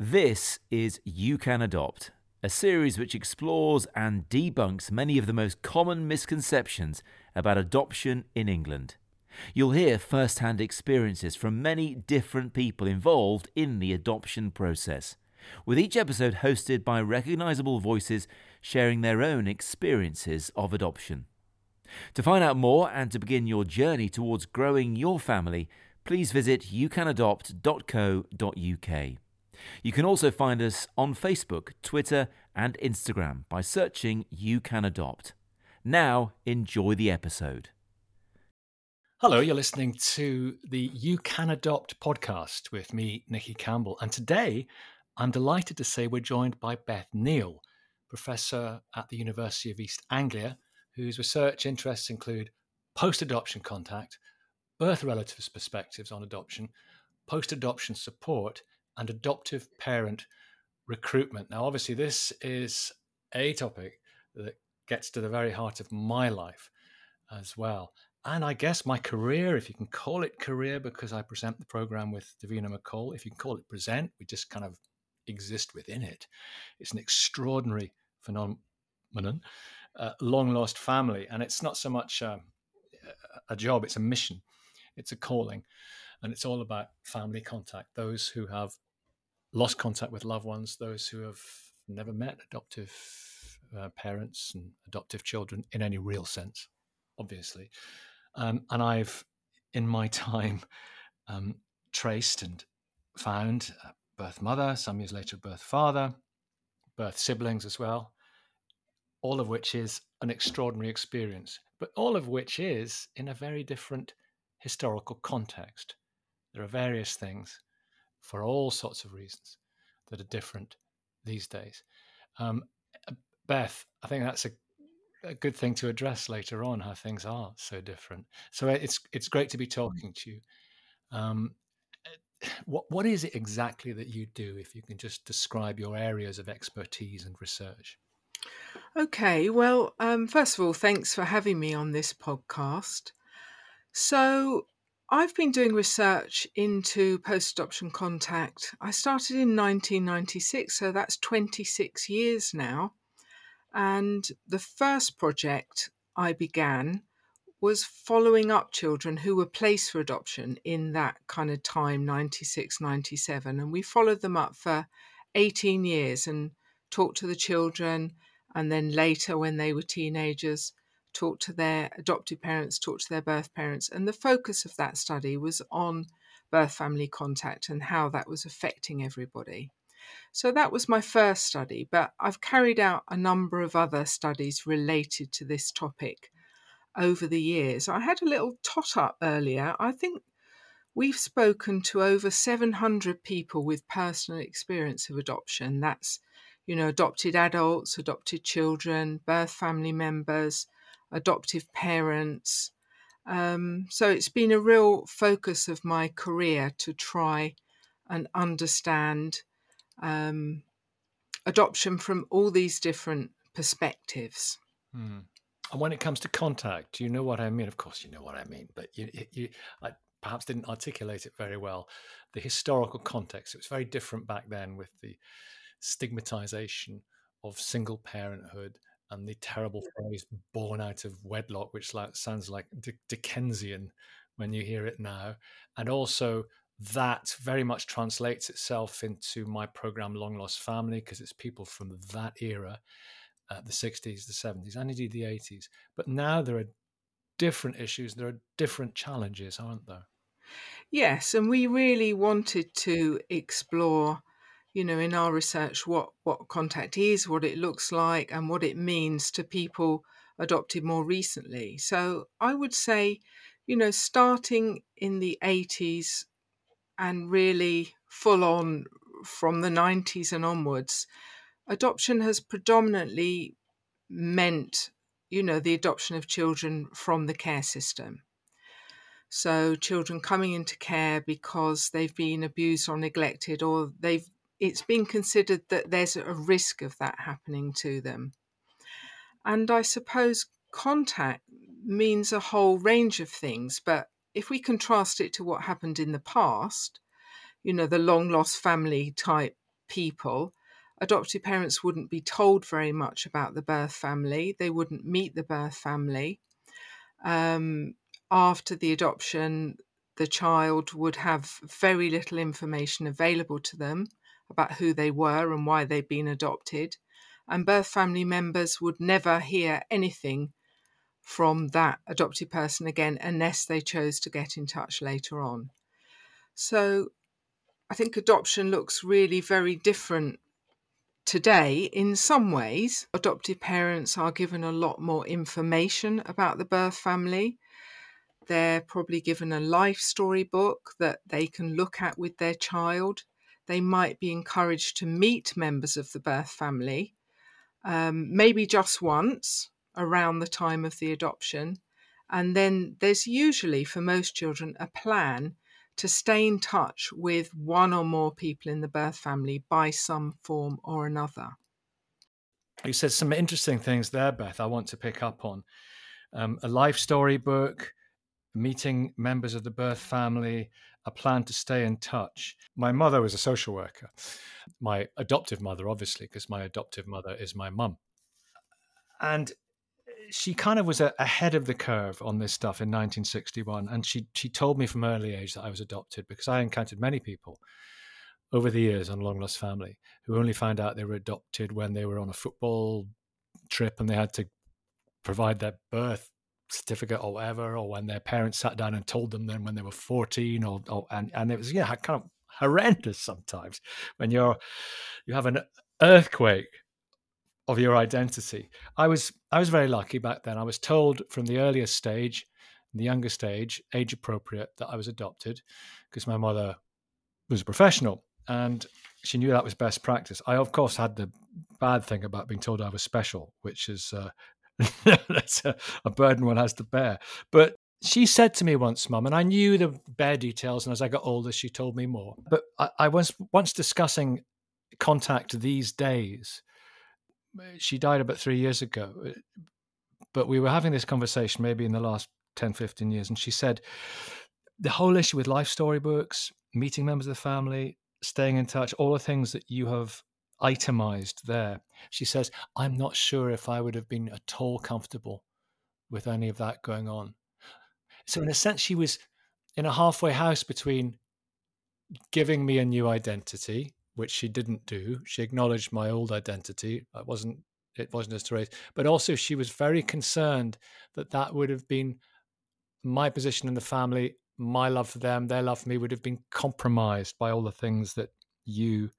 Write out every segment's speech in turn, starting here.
This is You Can Adopt, a series which explores and debunks many of the most common misconceptions about adoption in England. You'll hear first hand experiences from many different people involved in the adoption process, with each episode hosted by recognisable voices sharing their own experiences of adoption. To find out more and to begin your journey towards growing your family, please visit youcanadopt.co.uk. You can also find us on Facebook, Twitter, and Instagram by searching You Can Adopt. Now, enjoy the episode. Hello, you're listening to the You Can Adopt podcast with me, Nicky Campbell. And today, I'm delighted to say we're joined by Beth Neil, professor at the University of East Anglia, whose research interests include post adoption contact, birth relatives' perspectives on adoption, post adoption support, and adoptive parent recruitment. Now, obviously, this is a topic that gets to the very heart of my life as well. And I guess my career, if you can call it career, because I present the program with Davina McCall, if you can call it present, we just kind of exist within it. It's an extraordinary phenomenon, uh, long lost family. And it's not so much uh, a job, it's a mission, it's a calling. And it's all about family contact, those who have lost contact with loved ones, those who have never met adoptive uh, parents and adoptive children in any real sense, obviously. Um, and I've, in my time, um, traced and found birth mother, some years later, birth father, birth siblings as well, all of which is an extraordinary experience, but all of which is in a very different historical context. There are various things for all sorts of reasons that are different these days. Um, Beth, I think that's a, a, good thing to address later on how things are so different. So it's it's great to be talking to you. Um, what what is it exactly that you do? If you can just describe your areas of expertise and research. Okay, well, um, first of all, thanks for having me on this podcast. So, I've been doing research into post adoption contact. I started in 1996, so that's 26 years now. And the first project I began was following up children who were placed for adoption in that kind of time, 96, 97. And we followed them up for 18 years and talked to the children. And then later, when they were teenagers, talked to their adopted parents, talked to their birth parents, and the focus of that study was on birth family contact and how that was affecting everybody. So that was my first study, but I've carried out a number of other studies related to this topic over the years. I had a little tot up earlier. I think we've spoken to over 700 people with personal experience of adoption. That's, you know, adopted adults, adopted children, birth family members, adoptive parents. Um, so it's been a real focus of my career to try and understand um, adoption from all these different perspectives. Hmm. And when it comes to contact, you know what I mean? Of course, you know what I mean, but you, you I perhaps didn't articulate it very well. The historical context, it was very different back then with the stigmatization of single parenthood and the terrible phrase born out of wedlock, which like, sounds like Dickensian when you hear it now. And also, that very much translates itself into my program, Long Lost Family, because it's people from that era, uh, the 60s, the 70s, and indeed the 80s. But now there are different issues, there are different challenges, aren't there? Yes, and we really wanted to explore you know, in our research, what, what contact is, what it looks like, and what it means to people adopted more recently. So I would say, you know, starting in the 80s and really full on from the 90s and onwards, adoption has predominantly meant, you know, the adoption of children from the care system. So, children coming into care because they've been abused or neglected, or they've it's been considered that there's a risk of that happening to them. And I suppose contact means a whole range of things, but if we contrast it to what happened in the past, you know, the long lost family type people, adoptive parents wouldn't be told very much about the birth family. They wouldn't meet the birth family. Um, after the adoption, the child would have very little information available to them about who they were and why they'd been adopted. And birth family members would never hear anything from that adopted person again unless they chose to get in touch later on. So I think adoption looks really very different today. In some ways, adoptive parents are given a lot more information about the birth family. They're probably given a life story book that they can look at with their child. They might be encouraged to meet members of the birth family, um, maybe just once around the time of the adoption. And then there's usually, for most children, a plan to stay in touch with one or more people in the birth family by some form or another. You said some interesting things there, Beth, I want to pick up on. Um, a life story book, meeting members of the birth family, a plan to stay in touch. My mother was a social worker. My adoptive mother, obviously, because my adoptive mother is my mum. And she kind of was a, ahead of the curve on this stuff in 1961, and she she told me from early age that I was adopted because I encountered many people over the years on Long Lost Family who only found out they were adopted when they were on a football trip and they had to provide their birth certificate or whatever, or when their parents sat down and told them then when they were 14 or, or and, and it was yeah kind of horrendous sometimes when you're you have an earthquake of your identity. I was I was very lucky back then. I was told from the earliest stage, the younger stage, age appropriate, that I was adopted because my mother was a professional and she knew that was best practice. I of course had the bad thing about being told I was special, which is uh, that's a, a burden one has to bear. But she said to me once, Mum, and I knew the bare details, and as I got older, she told me more. But I, I was once discussing contact these days she died about three years ago. Uh, but we were having this conversation maybe in the last 10, 15 years. And she said, the whole issue with life story books, meeting members of the family, staying in touch, all the things that you have itemized there. She says, I'm not sure if I would have been at all comfortable with any of that going on. So, in a sense, she was in a halfway house between giving me a new identity which she didn't do. She acknowledged my old identity. I wasn't it wasn't as to but also she was very concerned that that would have been my position in the family, my love for them, their love for me would have been compromised by all the things that you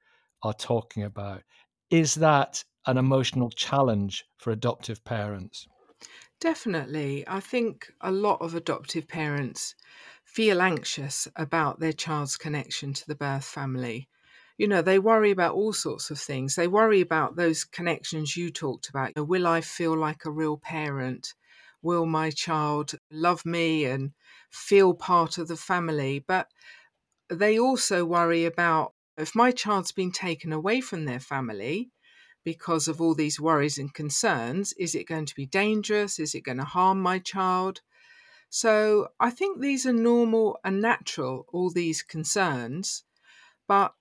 are talking about. Is that an emotional challenge for adoptive parents? Definitely. I think a lot of adoptive parents feel anxious about their child's connection to the birth family you know, they worry about all sorts of things. They worry about those connections you talked about. Will I feel like a real parent? Will my child love me and feel part of the family? But they also worry about if my child's been taken away from their family because of all these worries and concerns, is it going to be dangerous? Is it going to harm my child? So I think these are normal and natural, all these concerns. But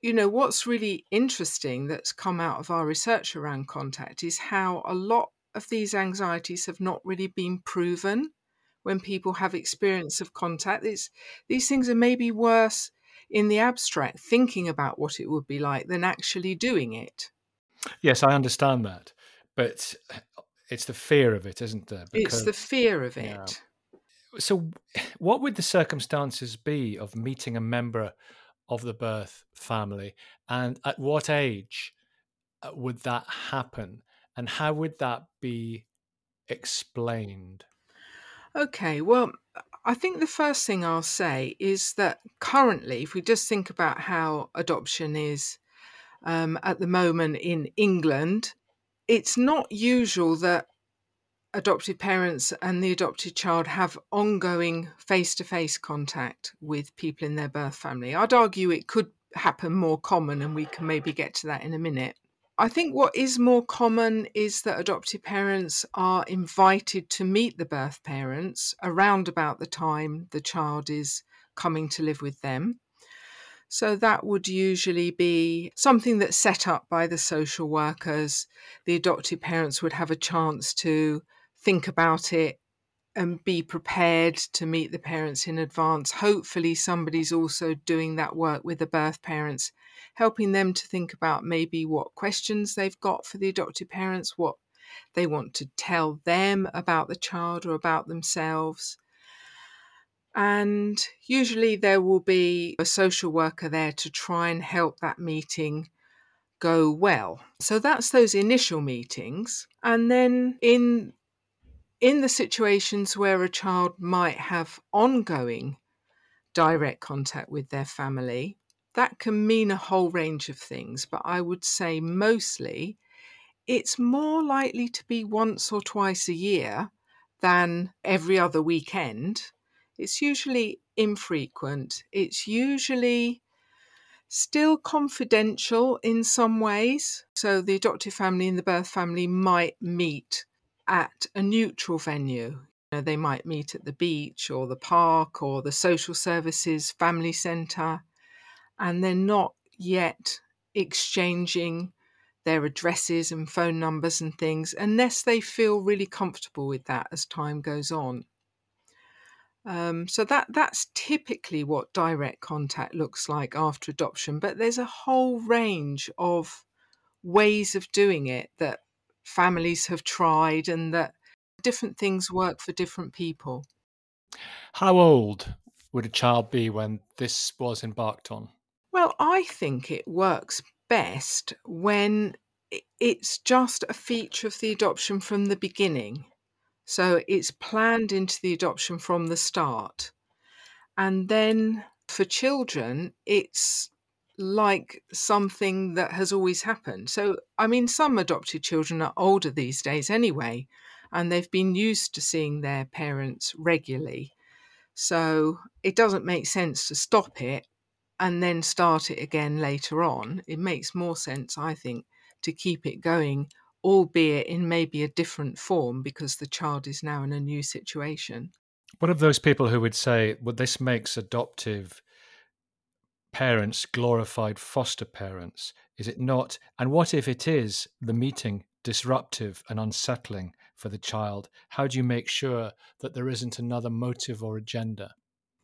you know, what's really interesting that's come out of our research around contact is how a lot of these anxieties have not really been proven when people have experience of contact. It's, these things are maybe worse in the abstract, thinking about what it would be like, than actually doing it. Yes, I understand that. But it's the fear of it, isn't there? Because, it's the fear of it. So, what would the circumstances be of meeting a member of the birth family and at what age uh, would that happen and how would that be explained okay well i think the first thing i'll say is that currently if we just think about how adoption is um, at the moment in england it's not usual that adopted parents and the adopted child have ongoing face to face contact with people in their birth family. I'd argue it could happen more common, and we can maybe get to that in a minute. I think what is more common is that adopted parents are invited to meet the birth parents around about the time the child is coming to live with them. So that would usually be something that's set up by the social workers. The adoptive parents would have a chance to think about it and be prepared to meet the parents in advance. Hopefully, somebody's also doing that work with the birth parents, helping them to think about maybe what questions they've got for the adopted parents, what they want to tell them about the child or about themselves. And usually there will be a social worker there to try and help that meeting go well. So that's those initial meetings. And then in in the situations where a child might have ongoing direct contact with their family, that can mean a whole range of things, but I would say mostly it's more likely to be once or twice a year than every other weekend it's usually infrequent. It's usually still confidential in some ways. So the adoptive family and the birth family might meet at a neutral venue. You know, they might meet at the beach or the park or the social services family centre, and they're not yet exchanging their addresses and phone numbers and things unless they feel really comfortable with that as time goes on. Um, so that that's typically what direct contact looks like after adoption. But there's a whole range of ways of doing it that families have tried, and that different things work for different people. How old would a child be when this was embarked on? Well, I think it works best when it's just a feature of the adoption from the beginning. So it's planned into the adoption from the start. And then for children, it's like something that has always happened. So, I mean, some adopted children are older these days anyway, and they've been used to seeing their parents regularly. So it doesn't make sense to stop it and then start it again later on. It makes more sense, I think, to keep it going albeit in maybe a different form because the child is now in a new situation. What of those people who would say, well, this makes adoptive parents glorified foster parents? Is it not? And what if it is the meeting disruptive and unsettling for the child? How do you make sure that there isn't another motive or agenda?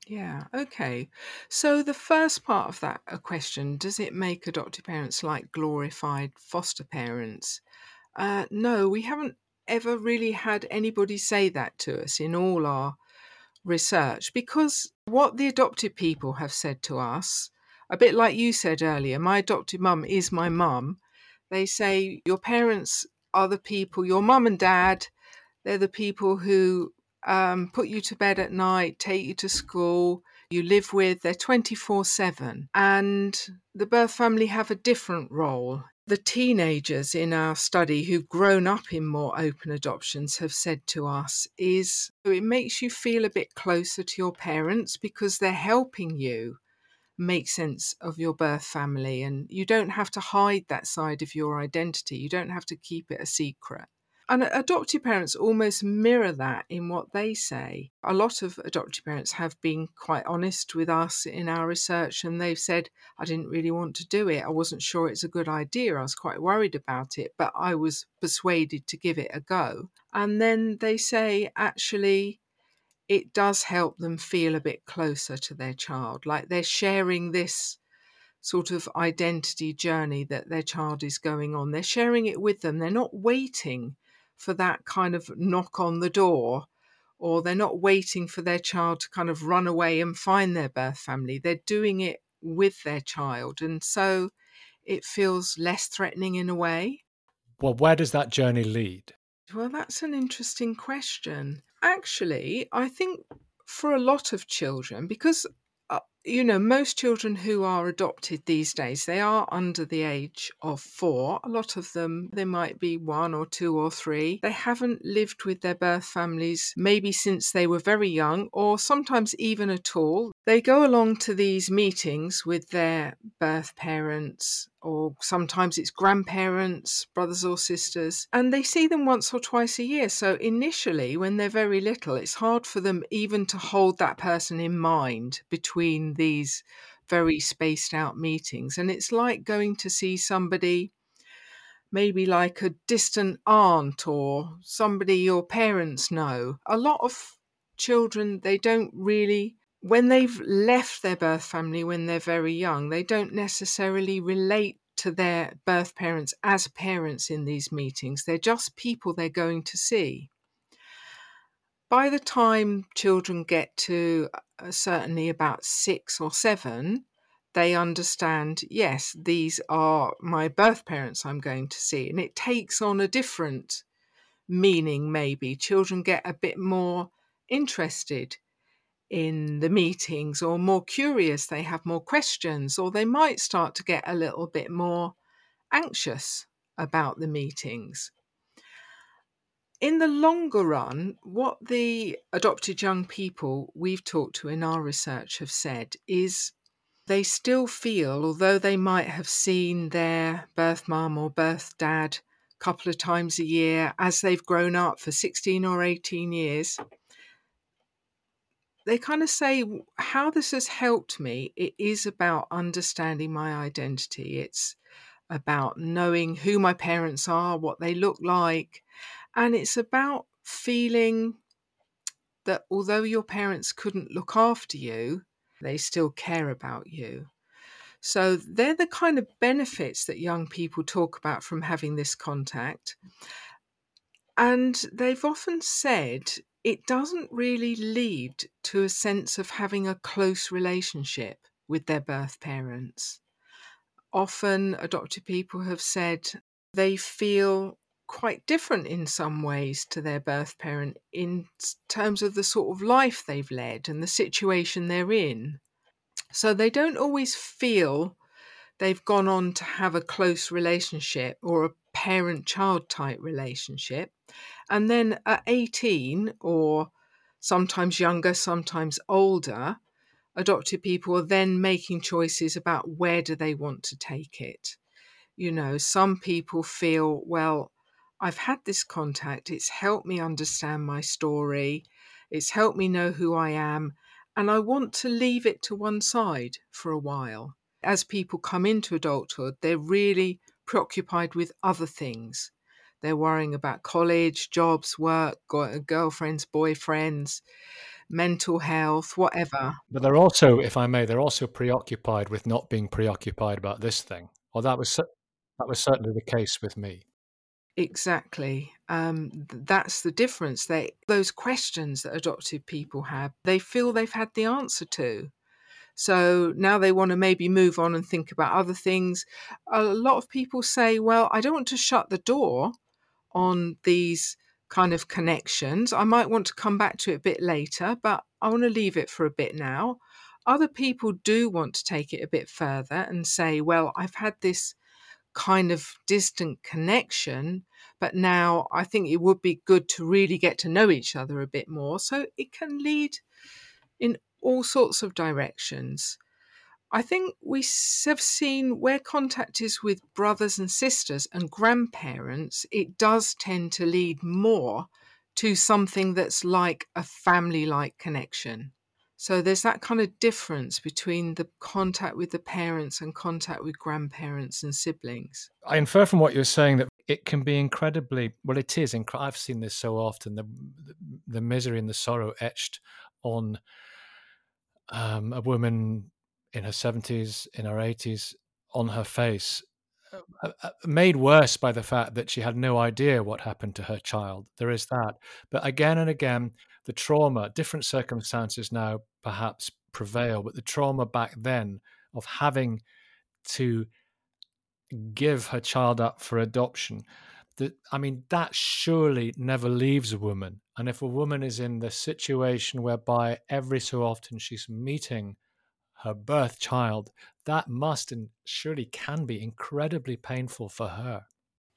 Yeah, okay. So the first part of that question, does it make adoptive parents like glorified foster parents? Uh, no, we haven't ever really had anybody say that to us in all our research because what the adopted people have said to us, a bit like you said earlier, my adopted mum is my mum. They say your parents are the people, your mum and dad, they're the people who um, put you to bed at night, take you to school, you live with, they're 24 7. And the birth family have a different role. The teenagers in our study who've grown up in more open adoptions have said to us is it makes you feel a bit closer to your parents because they're helping you make sense of your birth family. And you don't have to hide that side of your identity. You don't have to keep it a secret and adoptive parents almost mirror that in what they say. A lot of adoptive parents have been quite honest with us in our research, and they've said, I didn't really want to do it. I wasn't sure it's a good idea. I was quite worried about it, but I was persuaded to give it a go. And then they say, actually, it does help them feel a bit closer to their child, like they're sharing this sort of identity journey that their child is going on. They're sharing it with them. They're not waiting for that kind of knock on the door or they're not waiting for their child to kind of run away and find their birth family. They're doing it with their child. And so it feels less threatening in a way. Well, where does that journey lead? Well, that's an interesting question. Actually, I think for a lot of children, because you know, most children who are adopted these days, they are under the age of four. A lot of them, they might be one or two or three. They haven't lived with their birth families maybe since they were very young or sometimes even at all. They go along to these meetings with their birth parents or sometimes it's grandparents, brothers or sisters, and they see them once or twice a year. So initially, when they're very little, it's hard for them even to hold that person in mind between these very spaced out meetings. And it's like going to see somebody, maybe like a distant aunt or somebody your parents know. A lot of children, they don't really, when they've left their birth family when they're very young, they don't necessarily relate to their birth parents as parents in these meetings. They're just people they're going to see. By the time children get to uh, certainly about six or seven, they understand, yes, these are my birth parents I'm going to see. And it takes on a different meaning, maybe. Children get a bit more interested in the meetings or more curious, they have more questions, or they might start to get a little bit more anxious about the meetings. In the longer run, what the adopted young people we've talked to in our research have said is they still feel, although they might have seen their birth mum or birth dad a couple of times a year as they've grown up for 16 or 18 years, they kind of say how this has helped me it is about understanding my identity. It's about knowing who my parents are what they look like and it's about feeling that although your parents couldn't look after you they still care about you. So they're the kind of benefits that young people talk about from having this contact. And they've often said it doesn't really lead to a sense of having a close relationship with their birth parents. Often, adopted people have said they feel quite different in some ways to their birth parent in terms of the sort of life they've led and the situation they're in. So they don't always feel they've gone on to have a close relationship or a parent child type relationship. And then at 18, or sometimes younger, sometimes older, adopted people are then making choices about where do they want to take it. You know, some people feel, well, I've had this contact, it's helped me understand my story, it's helped me know who I am, and I want to leave it to one side for a while. As people come into adulthood, they're really preoccupied with other things. They're worrying about college, jobs, work, girlfriends, boyfriends, mental health, whatever. But they're also, if I may, they're also preoccupied with not being preoccupied about this thing. Or that was that was certainly the case with me. Exactly. Um, that's the difference. They those questions that adopted people have, they feel they've had the answer to. So now they want to maybe move on and think about other things. A lot of people say, well, I don't want to shut the door on these kind of connections. I might want to come back to it a bit later, but I want to leave it for a bit now. Other people do want to take it a bit further and say, well, I've had this kind of distant connection, but now I think it would be good to really get to know each other a bit more. So it can lead in all sorts of directions. I think we have seen where contact is with brothers and sisters and grandparents, it does tend to lead more to something that's like a family like connection. So there's that kind of difference between the contact with the parents and contact with grandparents and siblings. I infer from what you're saying that it can be incredibly well. It is. Inc- I've seen this so often the the misery and the sorrow etched on um, a woman in her 70s, in her 80s, on her face, uh, uh, made worse by the fact that she had no idea what happened to her child. There is that. But again and again, the trauma, different circumstances now perhaps prevail, but the trauma back then of having to give her child up for adoption. That I mean, that surely never leaves a woman. And if a woman is in the situation whereby every so often she's meeting her birth child, that must and surely can be incredibly painful for her.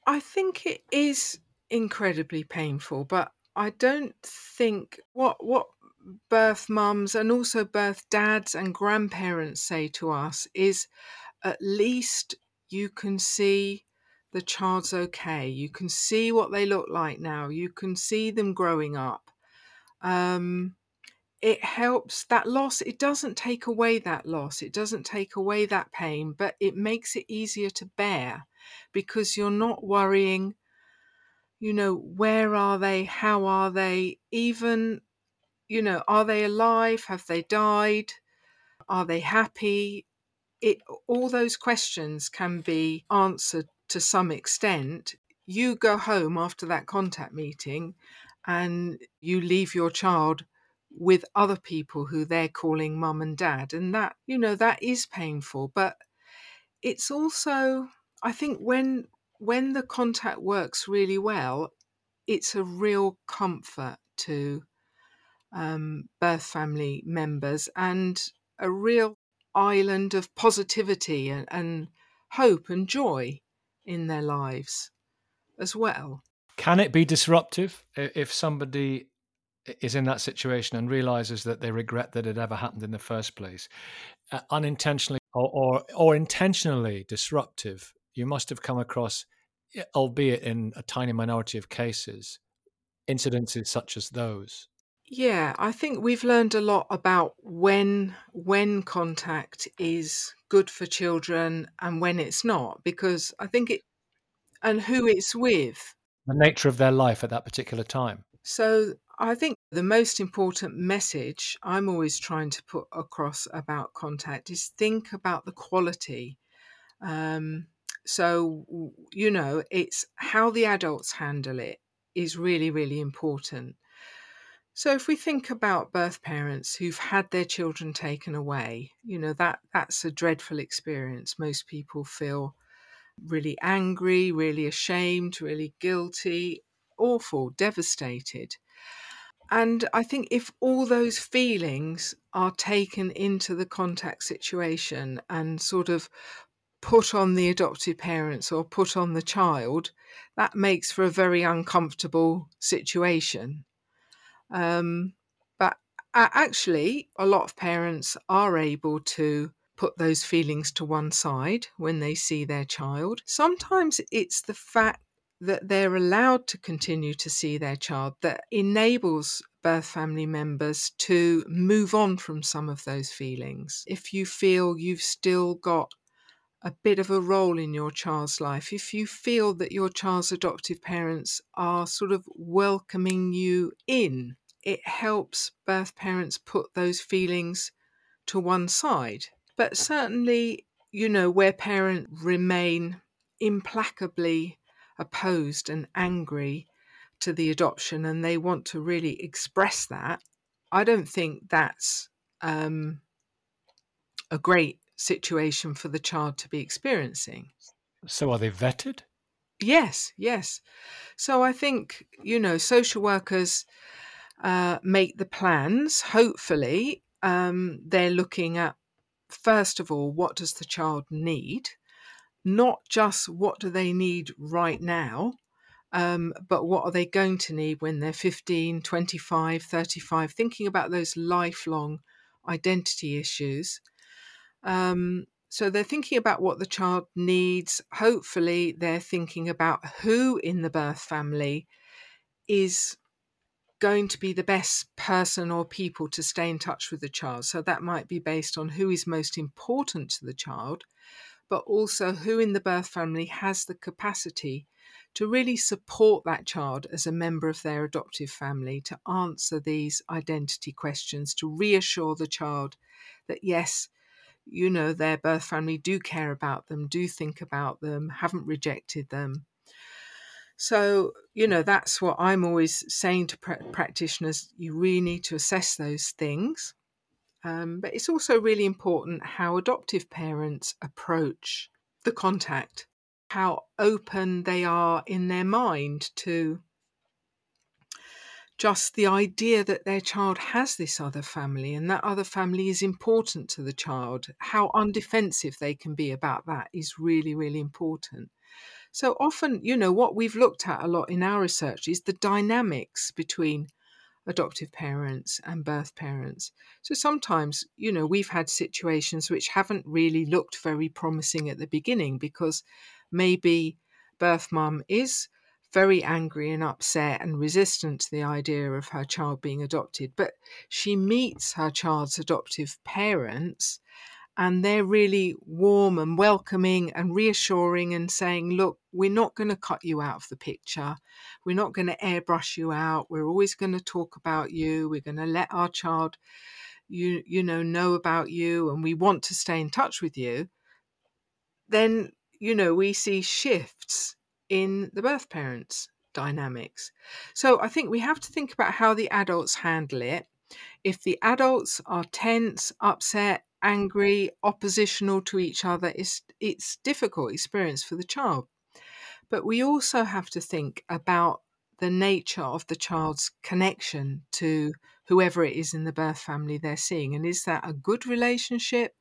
I think it is incredibly painful, but I don't think what what birth mums and also birth dads and grandparents say to us is at least you can see the child's okay. You can see what they look like now. You can see them growing up. Um, it helps that loss. It doesn't take away that loss, it doesn't take away that pain, but it makes it easier to bear because you're not worrying, you know, where are they? How are they? Even, you know, are they alive? Have they died? Are they happy? It all those questions can be answered to some extent. You go home after that contact meeting and you leave your child with other people who they're calling mum and dad and that you know that is painful but it's also i think when when the contact works really well it's a real comfort to um, birth family members and a real island of positivity and, and hope and joy in their lives as well. Can it be disruptive if somebody is in that situation and realizes that they regret that it ever happened in the first place, uh, unintentionally or, or, or intentionally disruptive, you must have come across, albeit in a tiny minority of cases, incidences such as those. Yeah, I think we've learned a lot about when when contact is good for children and when it's not, because I think it and who it's with. The nature of their life at that particular time. So I think the most important message I'm always trying to put across about contact is think about the quality. Um, so, you know, it's how the adults handle it is really, really important. So if we think about birth parents who've had their children taken away, you know, that that's a dreadful experience. Most people feel really angry, really ashamed, really guilty, awful, devastated. And I think if all those feelings are taken into the contact situation and sort of put on the adopted parents or put on the child, that makes for a very uncomfortable situation. Um, but actually, a lot of parents are able to put those feelings to one side when they see their child. Sometimes it's the fact that they're allowed to continue to see their child that enables birth family members to move on from some of those feelings. If you feel you've still got a bit of a role in your child's life, if you feel that your child's adoptive parents are sort of welcoming you in, it helps birth parents put those feelings to one side. But certainly, you know, where parents remain implacably opposed and angry to the adoption and they want to really express that, I don't think that's um, a great situation for the child to be experiencing. So, are they vetted? Yes, yes. So, I think, you know, social workers uh, make the plans. Hopefully, um, they're looking at, first of all, what does the child need? Not just what do they need right now, um, but what are they going to need when they're 15, 25, 35, thinking about those lifelong identity issues. Um, so they're thinking about what the child needs. Hopefully, they're thinking about who in the birth family is going to be the best person or people to stay in touch with the child. So that might be based on who is most important to the child but also who in the birth family has the capacity to really support that child as a member of their adoptive family, to answer these identity questions, to reassure the child that yes, you know, their birth family do care about them, do think about them, haven't rejected them. So, you know, that's what I'm always saying to practitioners. You really need to assess those things. Um, but it's also really important how adoptive parents approach the contact, how open they are in their mind to just the idea that their child has this other family and that other family is important to the child. How undefensive they can be about that is really, really important. So often, you know, what we've looked at a lot in our research is the dynamics between adoptive parents and birth parents. So sometimes, you know, we've had situations which haven't really looked very promising at the beginning because maybe birth mum is very angry and upset and resistant to the idea of her child being adopted. But she meets her child's adoptive parents and they're really warm and welcoming and reassuring and saying, Look, we're not going to cut you out of the picture. We're not going to airbrush you out. We're always going to talk about you. We're going to let our child you you know know about you and we want to stay in touch with you then you know we see shifts in the birth parents dynamics so i think we have to think about how the adults handle it if the adults are tense upset angry oppositional to each other it's it's difficult experience for the child but we also have to think about the nature of the child's connection to whoever it is in the birth family they're seeing. And is that a good relationship?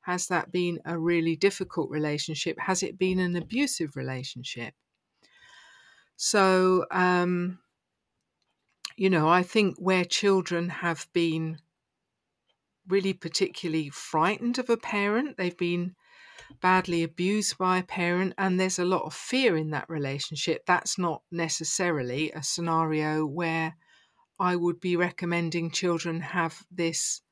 Has that been a really difficult relationship? Has it been an abusive relationship? So, um, you know, I think where children have been really particularly frightened of a parent, they've been badly abused by a parent and there's a lot of fear in that relationship, that's not necessarily a scenario where I would be recommending children have this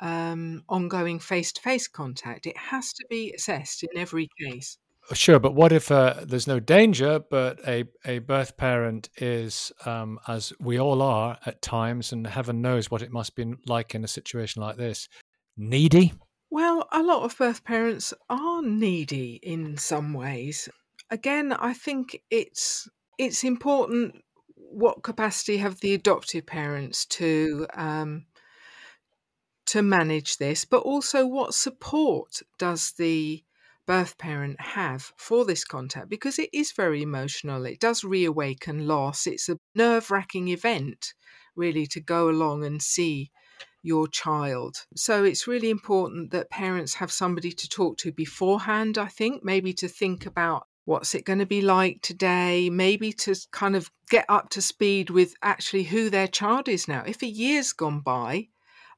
um, ongoing face to face contact. It has to be assessed in every case. Sure, but what if uh, there's no danger, but a, a birth parent is, um, as we all are at times, and heaven knows what it must be like in a situation like this, needy? Well, a lot of birth parents are needy in some ways. Again, I think it's it's important what capacity have the adoptive parents to um, to manage this, but also what support does the birth parent have for this contact because it is very emotional. It does reawaken loss. It's a nerve wracking event, really, to go along and see your child. So it's really important that parents have somebody to talk to beforehand, I think, maybe to think about what's it going to be like today, maybe to kind of get up to speed with actually who their child is now. If a year's gone by,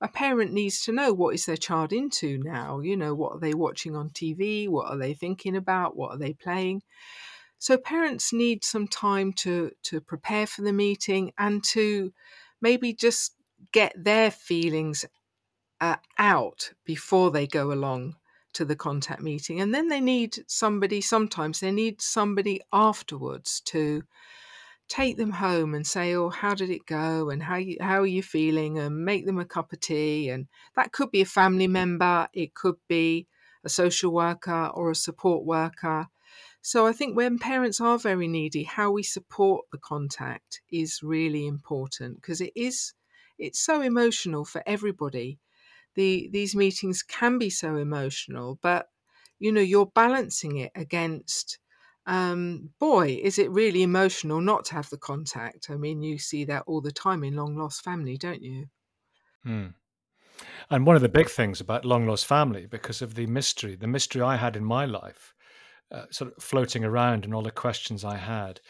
a parent needs to know what is their child into now. You know, what are they watching on TV? What are they thinking about? What are they playing? So parents need some time to to prepare for the meeting and to maybe just get their feelings uh, out before they go along to the contact meeting. And then they need somebody, sometimes they need somebody afterwards to take them home and say, "Oh, how did it go? And how you, how are you feeling?" And make them a cup of tea. And that could be a family member, it could be a social worker or a support worker. So I think when parents are very needy, how we support the contact is really important because it is it's so emotional for everybody. The these meetings can be so emotional, but you know you're balancing it against um, boy, is it really emotional not to have the contact? I mean, you see that all the time in long lost family, don't you? Hmm. And one of the big things about long lost family, because of the mystery, the mystery I had in my life, uh, sort of floating around and all the questions I had,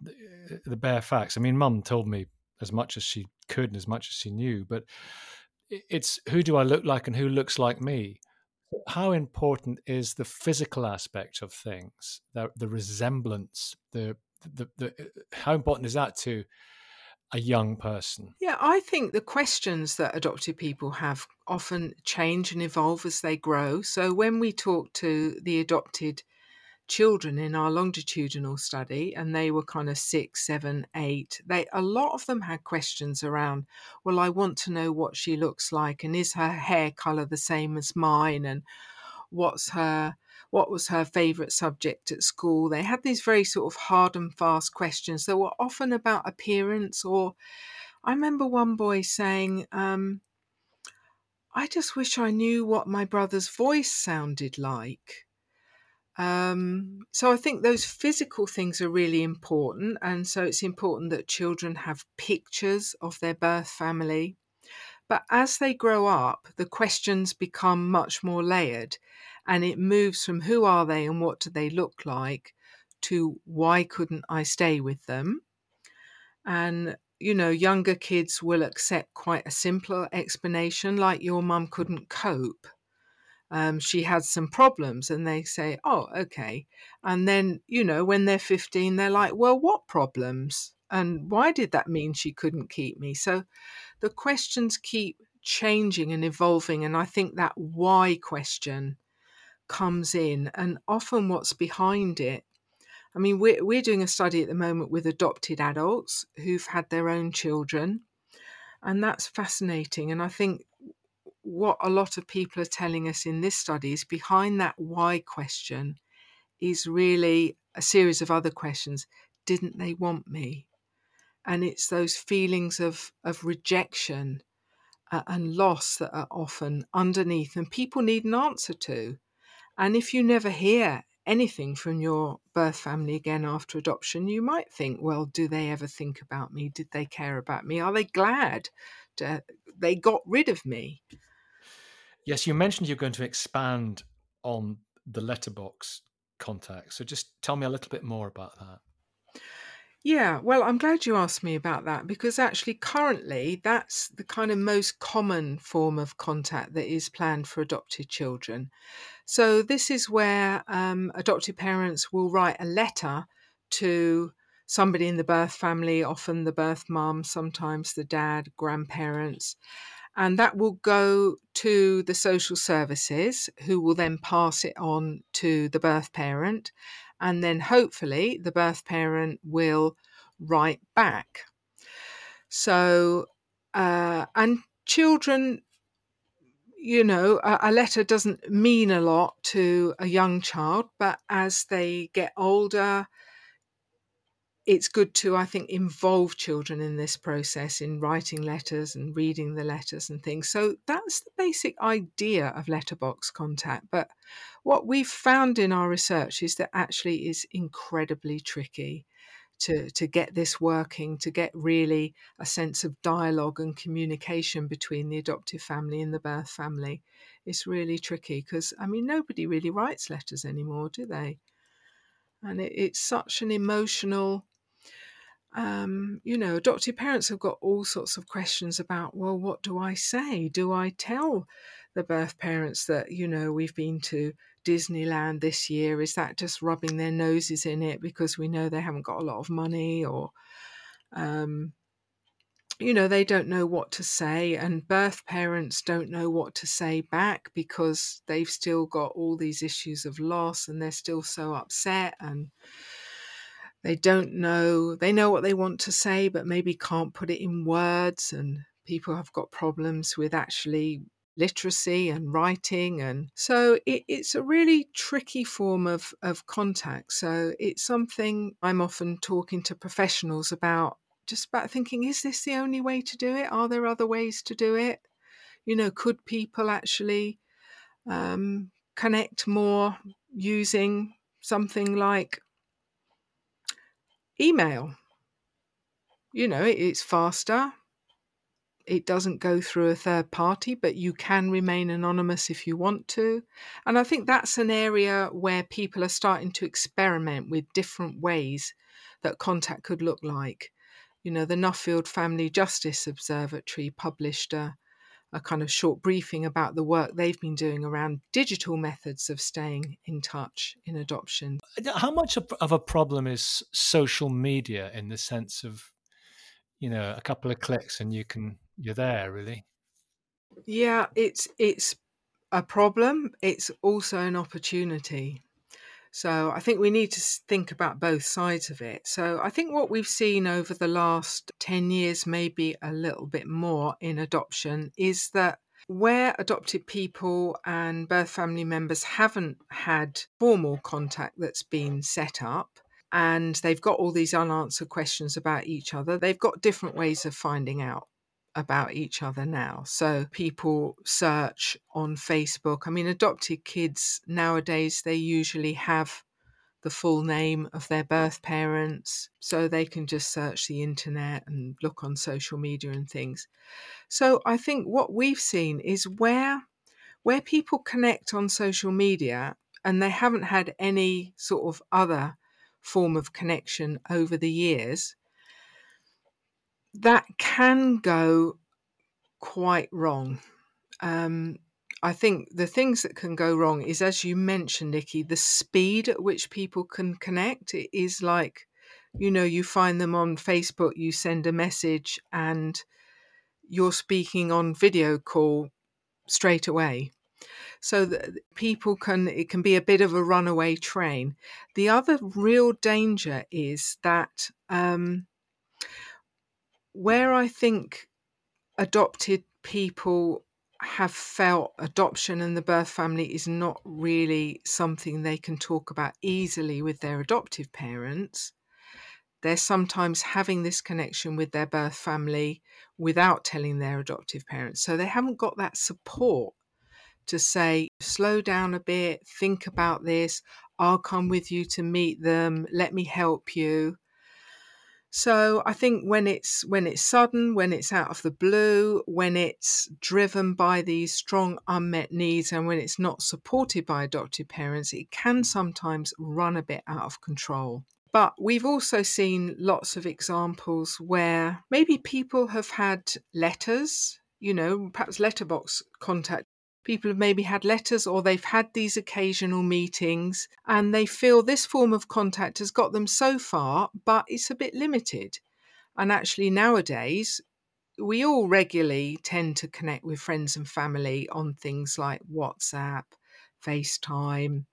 the, the bare facts. I mean, mum told me as much as she could and as much as she knew. But it's who do I look like and who looks like me? How important is the physical aspect of things, the, the resemblance, the, the, the, uh, how important is that to a young person? Yeah, I think the questions that adopted people have often change and evolve as they grow. So when we talk to the adopted children in our longitudinal study, and they were kind of six, seven, eight. They a lot of them had questions around, well, I want to know what she looks like, and is her hair color the same as mine, and what's her what was her favorite subject at school. They had these very sort of hard and fast questions that were often about appearance or I remember one boy saying, um, I just wish I knew what my brother's voice sounded like. Um, so I think those physical things are really important. And so it's important that children have pictures of their birth family. But as they grow up, the questions become much more layered and it moves from who are they and what do they look like to why couldn't I stay with them? And, you know, younger kids will accept quite a simpler explanation, like your mum couldn't cope um, she had some problems and they say oh okay. And then you know when they're 15 they're like well what problems? And why did that mean she couldn't keep me? So the questions keep changing and evolving and i think that why question comes in and often what's behind it i mean we're, we're doing a study at the moment with adopted adults who've had their own children and that's fascinating and i think what a lot of people are telling us in this study is behind that why question is really a series of other questions. Didn't they want me? And it's those feelings of, of rejection uh, and loss that are often underneath, and people need an answer to. And if you never hear anything from your birth family again after adoption, you might think, well, do they ever think about me? Did they care about me? Are they glad to, they got rid of me? Yes, you mentioned you're going to expand on the letterbox contact. So just tell me a little bit more about that. Yeah, well, I'm glad you asked me about that because actually, currently, that's the kind of most common form of contact that is planned for adopted children. So, this is where um, adopted parents will write a letter to somebody in the birth family, often the birth mum, sometimes the dad, grandparents, and that will go to the social services who will then pass it on to the birth parent and then hopefully the birth parent will write back. So uh, and children you know a, a letter doesn't mean a lot to a young child but as they get older it's good to, I think, involve children in this process in writing letters and reading the letters and things. So that's the basic idea of letterbox contact. But what we've found in our research is that actually is incredibly tricky to, to get this working, to get really a sense of dialogue and communication between the adoptive family and the birth family. It's really tricky because, I mean, nobody really writes letters anymore, do they? And it, it's such an emotional um, you know, adoptive parents have got all sorts of questions about, well, what do I say? Do I tell the birth parents that, you know, we've been to Disneyland this year? Is that just rubbing their noses in it because we know they haven't got a lot of money or, um, you know, they don't know what to say, and birth parents don't know what to say back because they've still got all these issues of loss and they're still so upset and they don't know they know what they want to say but maybe can't put it in words and people have got problems with actually literacy and writing and so it, it's a really tricky form of, of contact. So it's something i'm often talking to professionals about just about thinking is this the only way to do it? Are there other ways to do it? You know could people actually um, connect more using something like email. You know, it's faster. It doesn't go through a third party, but you can remain anonymous if you want to. And I think that's an area where people are starting to experiment with different ways that contact could look like. You know, the Nuffield Family Justice Observatory published a, a kind of short briefing about the work they've been doing around digital methods of staying in touch in adoption. Uh, how much of a problem is social media in the sense of, you know, a couple of clicks and you can you're there really? Yeah, it's it's a problem. It's also an opportunity. So I think we need to think about both sides of it. So I think what we've seen over the last 10 years, maybe a little bit more in adoption, is that where adopted people and birth family members haven't had formal contact that's been set up, and they've got all these unanswered questions about each other, they've got different ways of finding out about each other now. So people search on Facebook. I mean, adopted kids nowadays, they usually have the full name of their birth parents, so they can just search the internet and look on social media and things. So I think what we've seen is where where people connect on social media and they haven't had any sort of other form of connection over the years, that can go quite wrong. Um, I think the things that can go wrong is, as you mentioned, Nicky, the speed at which people can connect. It is like, you know, you find them on Facebook, you send a message, and you're speaking on video call straight away. So that people can, it can be a bit of a runaway train. The other real danger is that um, where I think adopted people have felt adoption and the birth family is not really something they can talk about easily with their adoptive parents. They're sometimes having this connection with their birth family without telling their adoptive parents. So they haven't got that support to say, slow down a bit, think about this, I'll come with you to meet them, let me help you. So I think when it's when it's sudden, when it's out of the blue, when it's driven by these strong unmet needs and when it's not supported by adoptive parents, it can sometimes run a bit out of control. But we've also seen lots of examples where maybe people have had letters, you know, perhaps letterbox contact People have maybe had letters or they've had these occasional meetings and they feel this form of contact has got them so far, but it's a bit limited. And actually, nowadays, we all regularly tend to connect with friends and family on things like WhatsApp, FaceTime,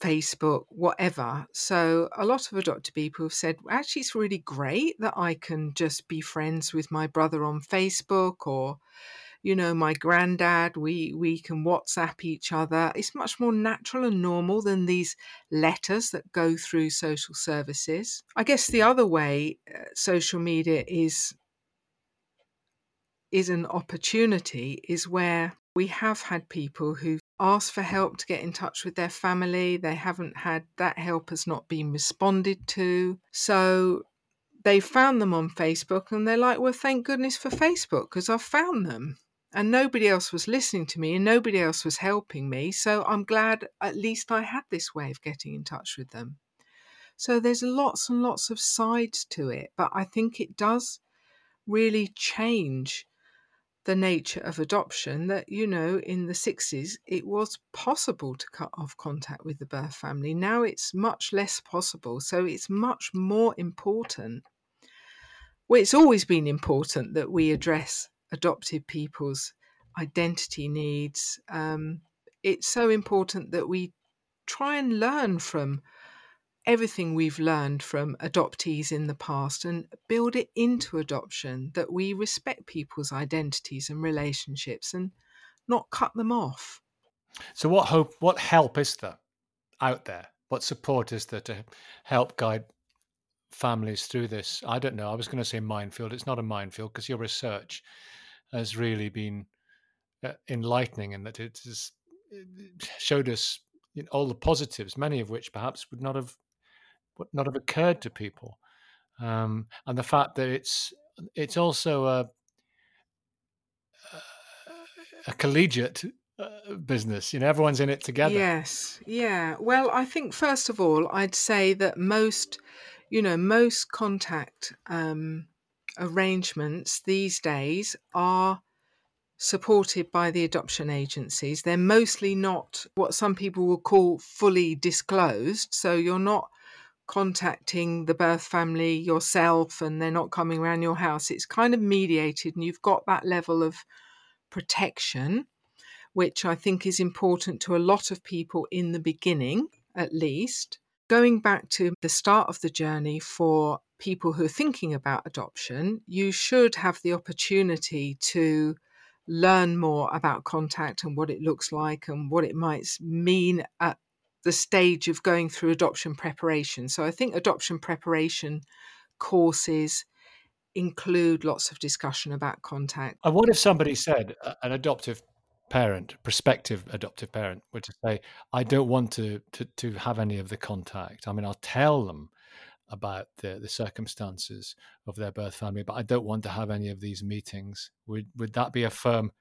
Facebook, whatever. So a lot of adopted people have said, actually, it's really great that I can just be friends with my brother on Facebook or you know, my granddad, we, we can WhatsApp each other. It's much more natural and normal than these letters that go through social services. I guess the other way uh, social media is is an opportunity is where we have had people who've asked for help to get in touch with their family. They haven't had that help has not been responded to. So they found them on Facebook and they're like, well, thank goodness for Facebook because I've found them and nobody else was listening to me and nobody else was helping me. So I'm glad at least I had this way of getting in touch with them. So there's lots and lots of sides to it, but I think it does really change the nature of adoption that you know in the 60s it was possible to cut off contact with the birth family now it's much less possible so it's much more important well it's always been important that we address adopted people's identity needs. Um, it's so important that we try and learn from everything we've learned from adoptees in the past and build it into adoption, that we respect people's identities and relationships and not cut them off. So, what hope, what help is there out there? What support is there to help guide families through this? I don't know. I was going to say minefield. It's not a minefield because your research has really been uh, enlightening in that it has showed us all the positives, many of which perhaps would not have would not have occurred to people, um, and the fact that it's it's also a a collegiate uh, business. You know, everyone's in it together. Yes, yeah. Well, I think first of all, I'd say that most, you know, most contact um, arrangements these days are supported by the adoption agencies. They're mostly not what some people will call fully disclosed. So you're not contacting the birth family yourself and they're not coming around your house. It's kind of mediated and you've got that level of protection, which I think is important to a lot of people in the beginning, at least. Going back to the start of the journey for people who are thinking about adoption, you should have the opportunity to learn more about contact and what it looks like and what it might mean at the stage of going through adoption preparation. So I think adoption preparation courses include lots of discussion about contact. And what if somebody said an adoptive parent, prospective adoptive parent, were to say, "I don't want to, to to have any of the contact. I mean, I'll tell them about the the circumstances of their birth family, but I don't want to have any of these meetings." Would would that be a firm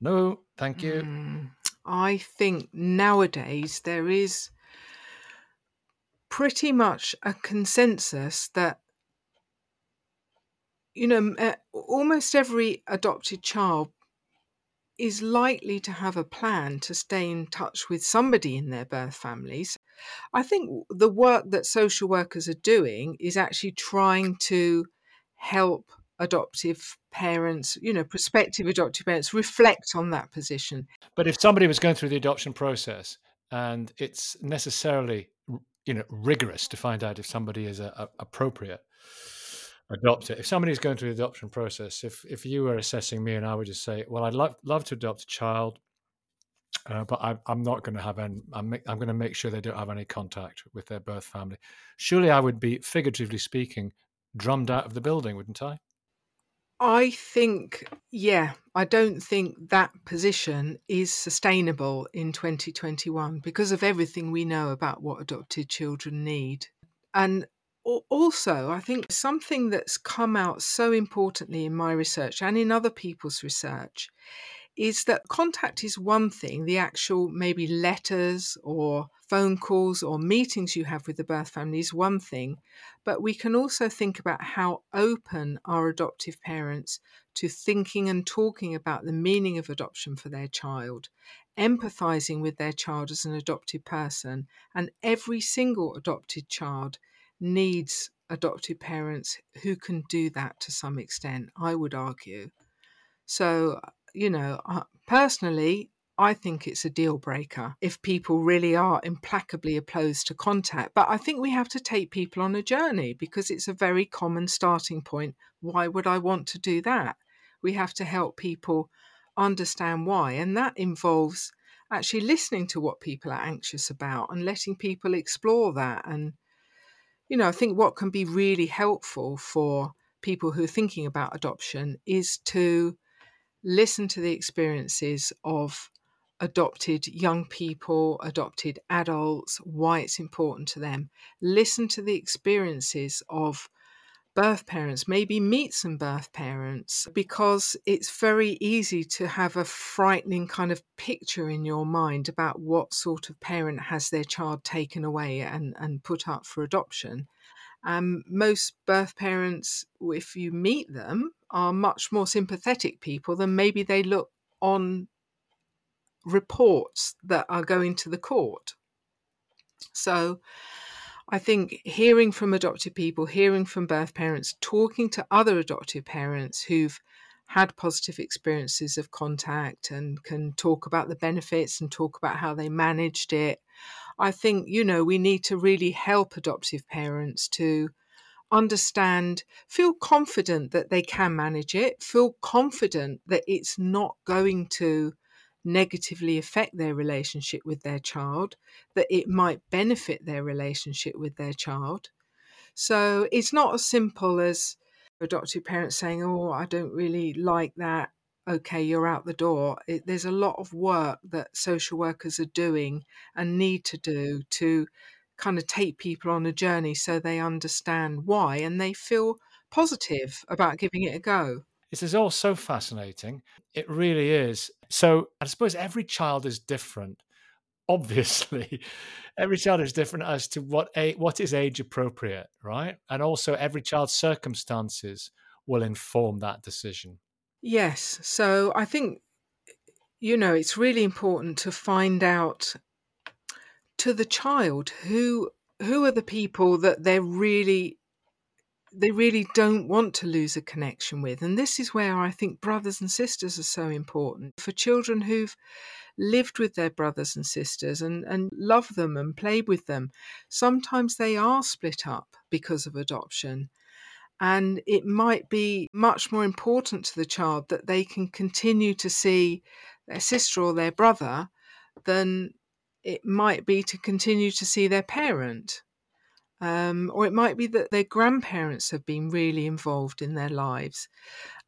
no? Thank you. Mm, I think nowadays there is pretty much a consensus that you know almost every adopted child is likely to have a plan to stay in touch with somebody in their birth families. I think the work that social workers are doing is actually trying to help adoptive parents, you know, prospective adoptive parents reflect on that position. But if somebody was going through the adoption process and it's necessarily, you know, rigorous to find out if somebody is a, a appropriate adopter, if somebody's going through the adoption process, if if you were assessing me and I would just say, well, I'd love love to adopt a child, uh, but I, I'm not going to have any. I'm, I'm going to make sure they don't have any contact with their birth family. Surely, I would be, figuratively speaking, drummed out of the building, wouldn't I? I think, yeah, I don't think that position is sustainable in 2021 because of everything we know about what adopted children need. And also, I think something that's come out so importantly in my research and in other people's research is that contact is one thing, the actual maybe letters or phone calls or meetings you have with the birth family is one thing, but we can also think about how open are adoptive parents to thinking and talking about the meaning of adoption for their child, empathizing with their child as an adopted person, and every single adopted child needs adoptive parents who can do that to some extent, I would argue. So, you know, personally, I think it's a deal breaker if people really are implacably opposed to contact. But I think we have to take people on a journey because it's a very common starting point. Why would I want to do that? We have to help people understand why. And that involves actually listening to what people are anxious about and letting people explore that. And, you know, I think what can be really helpful for people who are thinking about adoption is to listen to the experiences of adopted young people, adopted adults, why it's important to them. Listen to the experiences of birth parents, maybe meet some birth parents, because it's very easy to have a frightening kind of picture in your mind about what sort of parent has their child taken away and, and put up for adoption. Um, most birth parents, if you meet them, are much more sympathetic people than maybe they look on reports that are going to the court. So I think hearing from adopted people, hearing from birth parents, talking to other adoptive parents who've had positive experiences of contact and can talk about the benefits and talk about how they managed it. I think, you know, we need to really help adoptive parents to understand, feel confident that they can manage it, feel confident that it's not going to negatively affect their relationship with their child, that it might benefit their relationship with their child. So it's not as simple as adopted parents saying, Oh, I don't really like that. Okay, you're out the door. It, there's a lot of work that social workers are doing and need to do to kind of take people on a journey so they understand why and they feel positive about giving it a go. This is all so fascinating. It really is. So I suppose every child is different. Obviously, every child is different as to what a, what is age appropriate, right? And also, every child's circumstances will inform that decision. Yes. So I think you know it's really important to find out to the child who who are the people that they're really they really don't want to lose a connection with. And this is where I think brothers and sisters are so important. For children who've lived with their brothers and sisters and, and love them and played with them, sometimes they are split up because of adoption. And it might be much more important to the child that they can continue to see their sister or their brother than it might be to continue to see their parent. Um, or it might be that their grandparents have been really involved in their lives.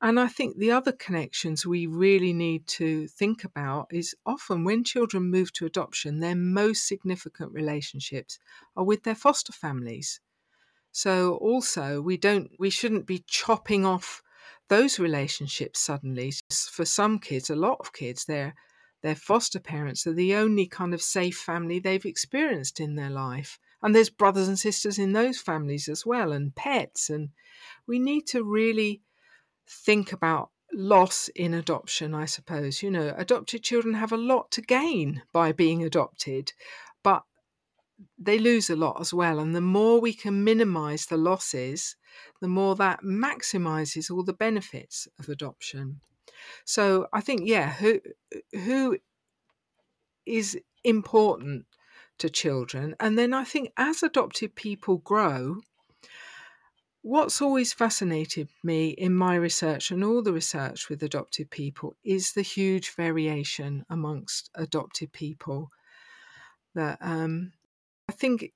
And I think the other connections we really need to think about is often when children move to adoption, their most significant relationships are with their foster families. So also we don't we shouldn't be chopping off those relationships suddenly. For some kids, a lot of kids, their their foster parents are the only kind of safe family they've experienced in their life and there's brothers and sisters in those families as well and pets and we need to really think about loss in adoption, I suppose. You know, adopted children have a lot to gain by being adopted, but they lose a lot as well. And the more we can minimize the losses, the more that maximizes all the benefits of adoption. So I think, yeah, who who is important to children. And then I think as adopted people grow, what's always fascinated me in my research and all the research with adopted people is the huge variation amongst adopted people. That um, I think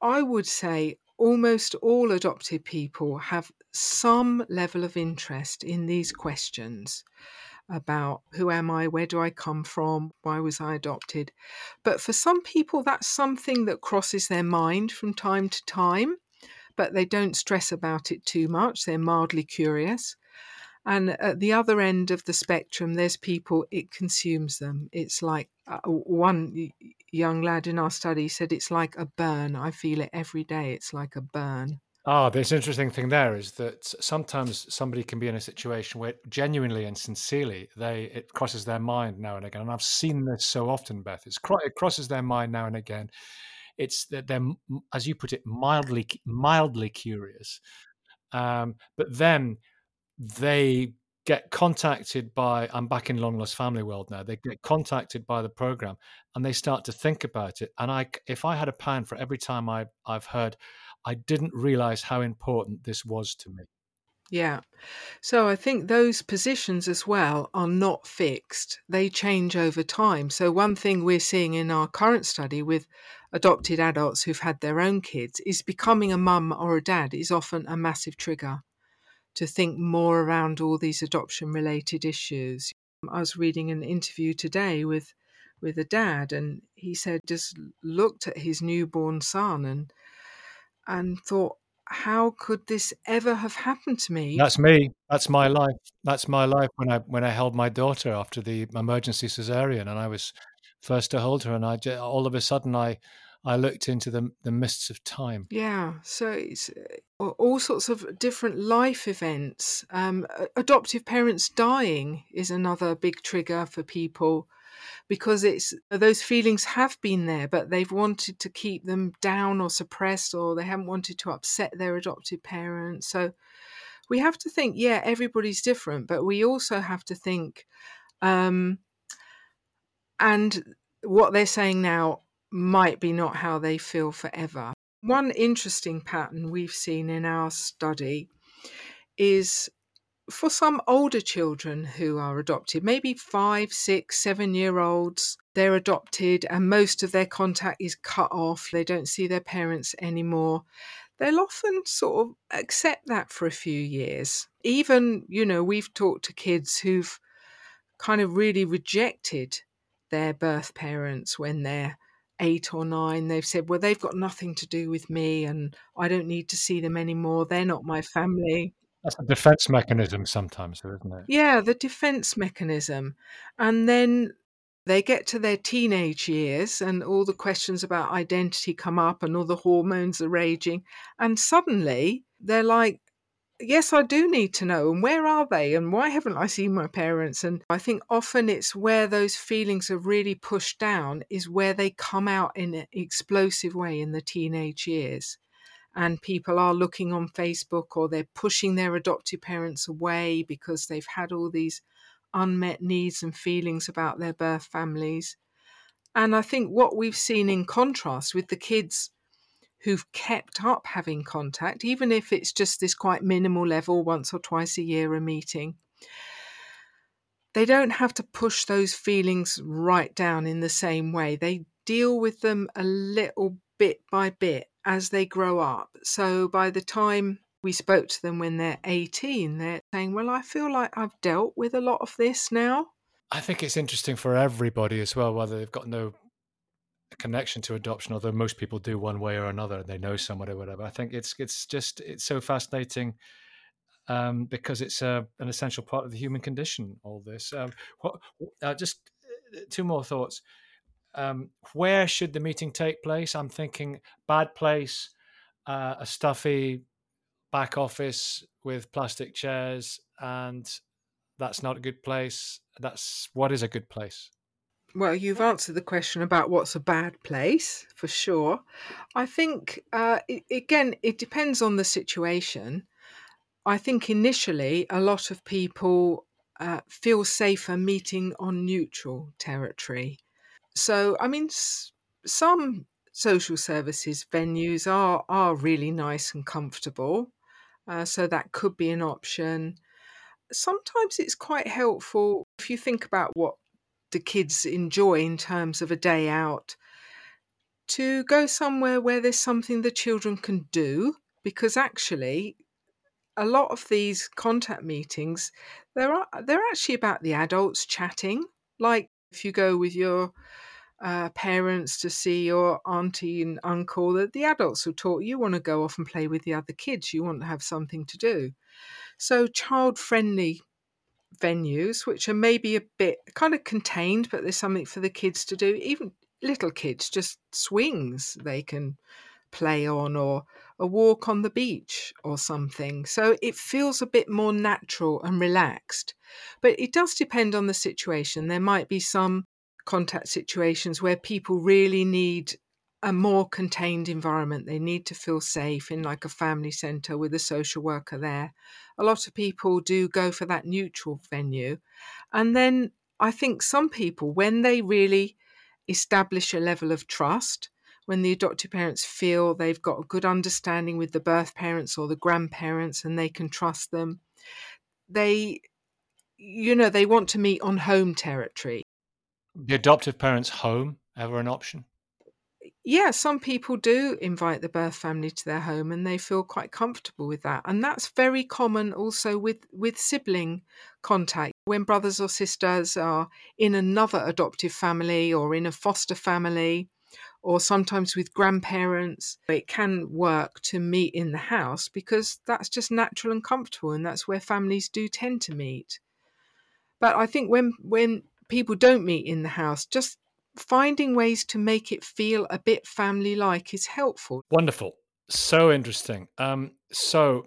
I would say almost all adopted people have some level of interest in these questions about who am I, where do I come from, why was I adopted. But for some people, that's something that crosses their mind from time to time, but they don't stress about it too much. They're mildly curious. And at the other end of the spectrum, there's people, it consumes them. It's like uh, one young lad in our study said, it's like a burn. I feel it every day. It's like a burn. Ah, this interesting thing there is that sometimes somebody can be in a situation where genuinely and sincerely they it crosses their mind now and again, and I've seen this so often, Beth. It's it crosses their mind now and again. It's that they're, as you put it, mildly mildly curious, um, but then they get contacted by i'm back in long lost family world now they get contacted by the program and they start to think about it and i if i had a pound for every time i i've heard I didn't realize how important this was to me. Yeah. So I think those positions as well are not fixed. They change over time. So one thing we're seeing in our current study with adopted adults who've had their own kids is becoming a mum or a dad is often a massive trigger to think more around all these adoption related issues. I was reading an interview today with with a dad and he said just looked at his newborn son and and thought, how could this ever have happened to me? That's me. That's my life. That's my life when I when I held my daughter after the emergency cesarean, and I was first to hold her, and I all of a sudden I I looked into the the mists of time. Yeah, so it's uh, all sorts of different life events. Um, adoptive parents dying is another big trigger for people because it's those feelings have been there, but they've wanted to keep them down or suppressed, or they haven't wanted to upset their adopted parents. So we have to think, yeah, everybody's different, but we also have to think, um, and what they're saying now might be not how they feel forever. One interesting pattern we've seen in our study is for some older children who are adopted, maybe five, six, seven year olds, they're adopted and most of their contact is cut off. They don't see their parents anymore. They'll often sort of accept that for a few years. Even, you know, we've talked to kids who've kind of really rejected their birth parents when they're eight or nine. They've said, well, they've got nothing to do with me and I don't need to see them anymore. They're not my family. That's a defense mechanism sometimes, isn't it? Yeah, the defense mechanism. And then they get to their teenage years and all the questions about identity come up and all the hormones are raging. And suddenly they're like, yes, I do need to know. And where are they? And why haven't I seen my parents? And I think often it's where those feelings are really pushed down, is where they come out in an explosive way in the teenage years and people are looking on Facebook or they're pushing their adoptive parents away because they've had all these unmet needs and feelings about their birth families. And I think what we've seen in contrast with the kids who've kept up having contact, even if it's just this quite minimal level, once or twice a year, a meeting, they don't have to push those feelings right down in the same way. They deal with them a little bit by bit as they grow up. So by the time we spoke to them when they're 18, they're saying, Well, I feel like I've dealt with a lot of this now. I think it's interesting for everybody as well, whether they've got no connection to adoption, although most people do one way or another. And they know someone or whatever. I think it's it's just it's so fascinating um, because it's uh, an essential part of the human condition. All this. Um, what, uh, just uh, two more thoughts um, where should the meeting take place? I'm thinking bad place, uh, a stuffy back office with plastic chairs and that's not a good place. That's what is a good place? Well, you've answered the question about what's a bad place for sure. I think, uh, it, again, it depends on the situation. I think initially a lot of people uh, feel safer meeting on neutral territory. So, I mean, s- some social services venues are are really nice and comfortable, uh, so that could be an option. Sometimes it's quite helpful if you think about what the kids enjoy in terms of a day out to go somewhere where there's something the children can do because actually a lot of these contact meetings they're they're actually about the adults chatting like if you go with your uh, parents to see your auntie and uncle that the adults will talk you want to go off and play with the other kids you want to have something to do. So child friendly venues which are maybe a bit kind of contained but there's something for the kids to do even little kids just swings they can play on or a walk on the beach or something so it feels a bit more natural and relaxed but it does depend on the situation there might be some contact situations where people really need a more contained environment. They need to feel safe in like a family centre with a social worker there. A lot of people do go for that neutral venue. And then I think some people, when they really establish a level of trust, when the adoptive parents feel they've got a good understanding with the birth parents or the grandparents and they can trust them, they, you know, they want to meet on home territory. The adoptive parents' home ever an option? yeah, some people do invite the birth family to their home and they feel quite comfortable with that. And that's very common also with, with sibling contact. When brothers or sisters are in another adoptive family or in a foster family, or sometimes with grandparents, it can work to meet in the house because that's just natural and comfortable and that's where families do tend to meet. But I think when when people don't meet in the house, just finding ways to make it feel a bit family like is helpful. Wonderful. So interesting. Um, so,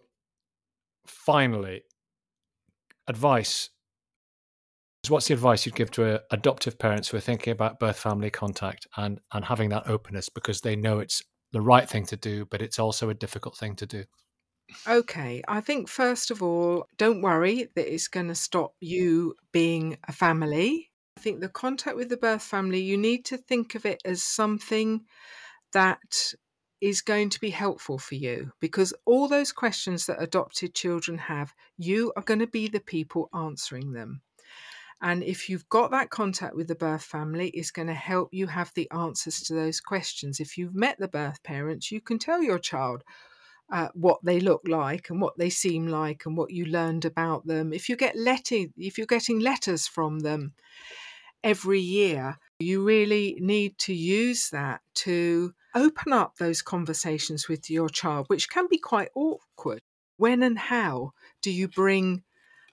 finally, advice. What's the advice you'd give to uh, adoptive parents who are thinking about birth family contact and, and having that openness because they know it's the right thing to do, but it's also a difficult thing to do? Okay, I think first of all, don't worry that it's going to stop you being a family I think the contact with the birth family, you need to think of it as something that is going to be helpful for you because all those questions that adopted children have, you are going to be the people answering them. And if you've got that contact with the birth family, it's going to help you have the answers to those questions. If you've met the birth parents, you can tell your child uh, what they look like and what they seem like and what you learned about them. If you get letter, if you're getting letters from them, every year. You really need to use that to open up those conversations with your child, which can be quite awkward. When and how do you bring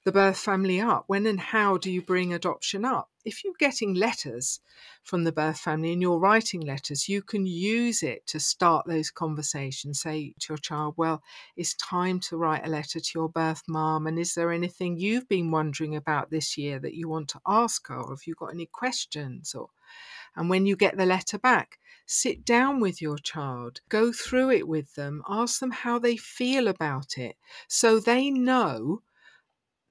the birth family up? When and how do you bring adoption up? If you're getting letters from the birth family and you're writing letters, you can use it to start those conversations. Say to your child, Well, it's time to write a letter to your birth mom. And is there anything you've been wondering about this year that you want to ask her? Or have you got any questions? Or and when you get the letter back, sit down with your child, go through it with them, ask them how they feel about it so they know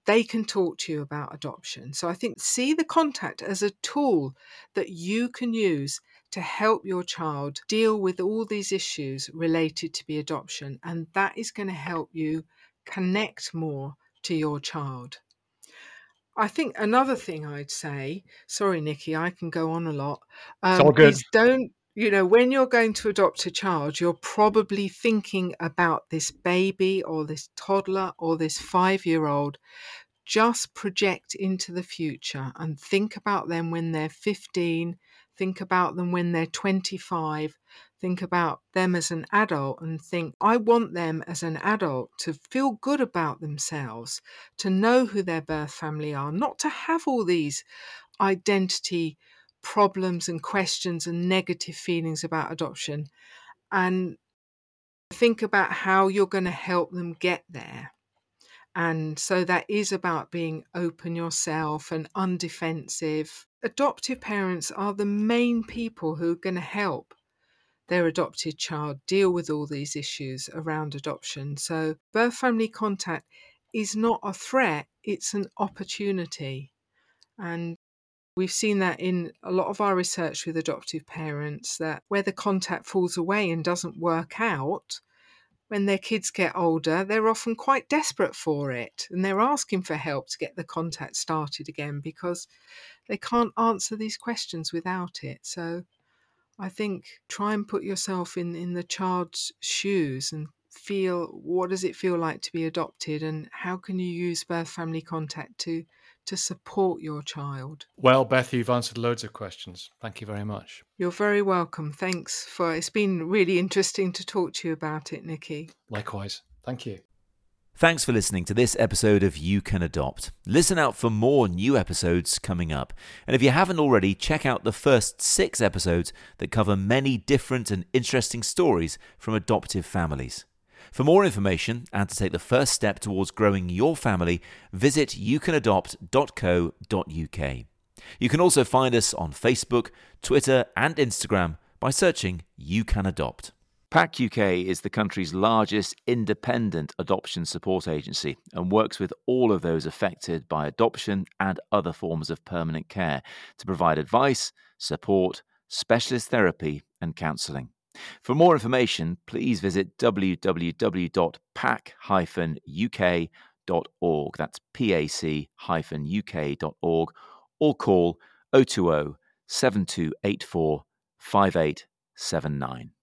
they can talk to you about adoption. So I think see the contact as a tool that you can use to help your child deal with all these issues related to the adoption. And that is going to help you connect more to your child. I think another thing I'd say, sorry, Nicky, I can go on a lot. Um, it's all good. Is don't you know, when you're going to adopt a child, you're probably thinking about this baby or this toddler or this five year old. Just project into the future and think about them when they're 15, think about them when they're 25, think about them as an adult and think, I want them as an adult to feel good about themselves, to know who their birth family are, not to have all these identity problems and questions and negative feelings about adoption and think about how you're going to help them get there And so that is about being open yourself and undefensive. Adoptive parents are the main people who are going to help their adopted child deal with all these issues around adoption. So, birth family contact is not a threat, it's an opportunity. And we've seen that in a lot of our research with adoptive parents that where the contact falls away and doesn't work out, when their kids get older, they're often quite desperate for it and they're asking for help to get the contact started again because they can't answer these questions without it. So I think try and put yourself in, in the child's shoes and feel what does it feel like to be adopted and how can you use birth family contact to to support your child. Well, Beth, you've answered loads of questions. Thank you very much. You're very welcome. Thanks for it's been really interesting to talk to you about it, Nicky. Likewise. Thank you. Thanks for listening to this episode of You Can Adopt. Listen out for more new episodes coming up. And if you haven't already, check out the first six episodes that cover many different and interesting stories from adoptive families. For more information and to take the first step towards growing your family, visit youcanadopt.co.uk. You can also find us on Facebook, Twitter, and Instagram by searching You Can Adopt. PAC UK is the country's largest independent adoption support agency and works with all of those affected by adoption and other forms of permanent care to provide advice, support, specialist therapy, and counselling. For more information, please visit www.pac-uk.org. That's pac-uk.org or call 020 7284 5879.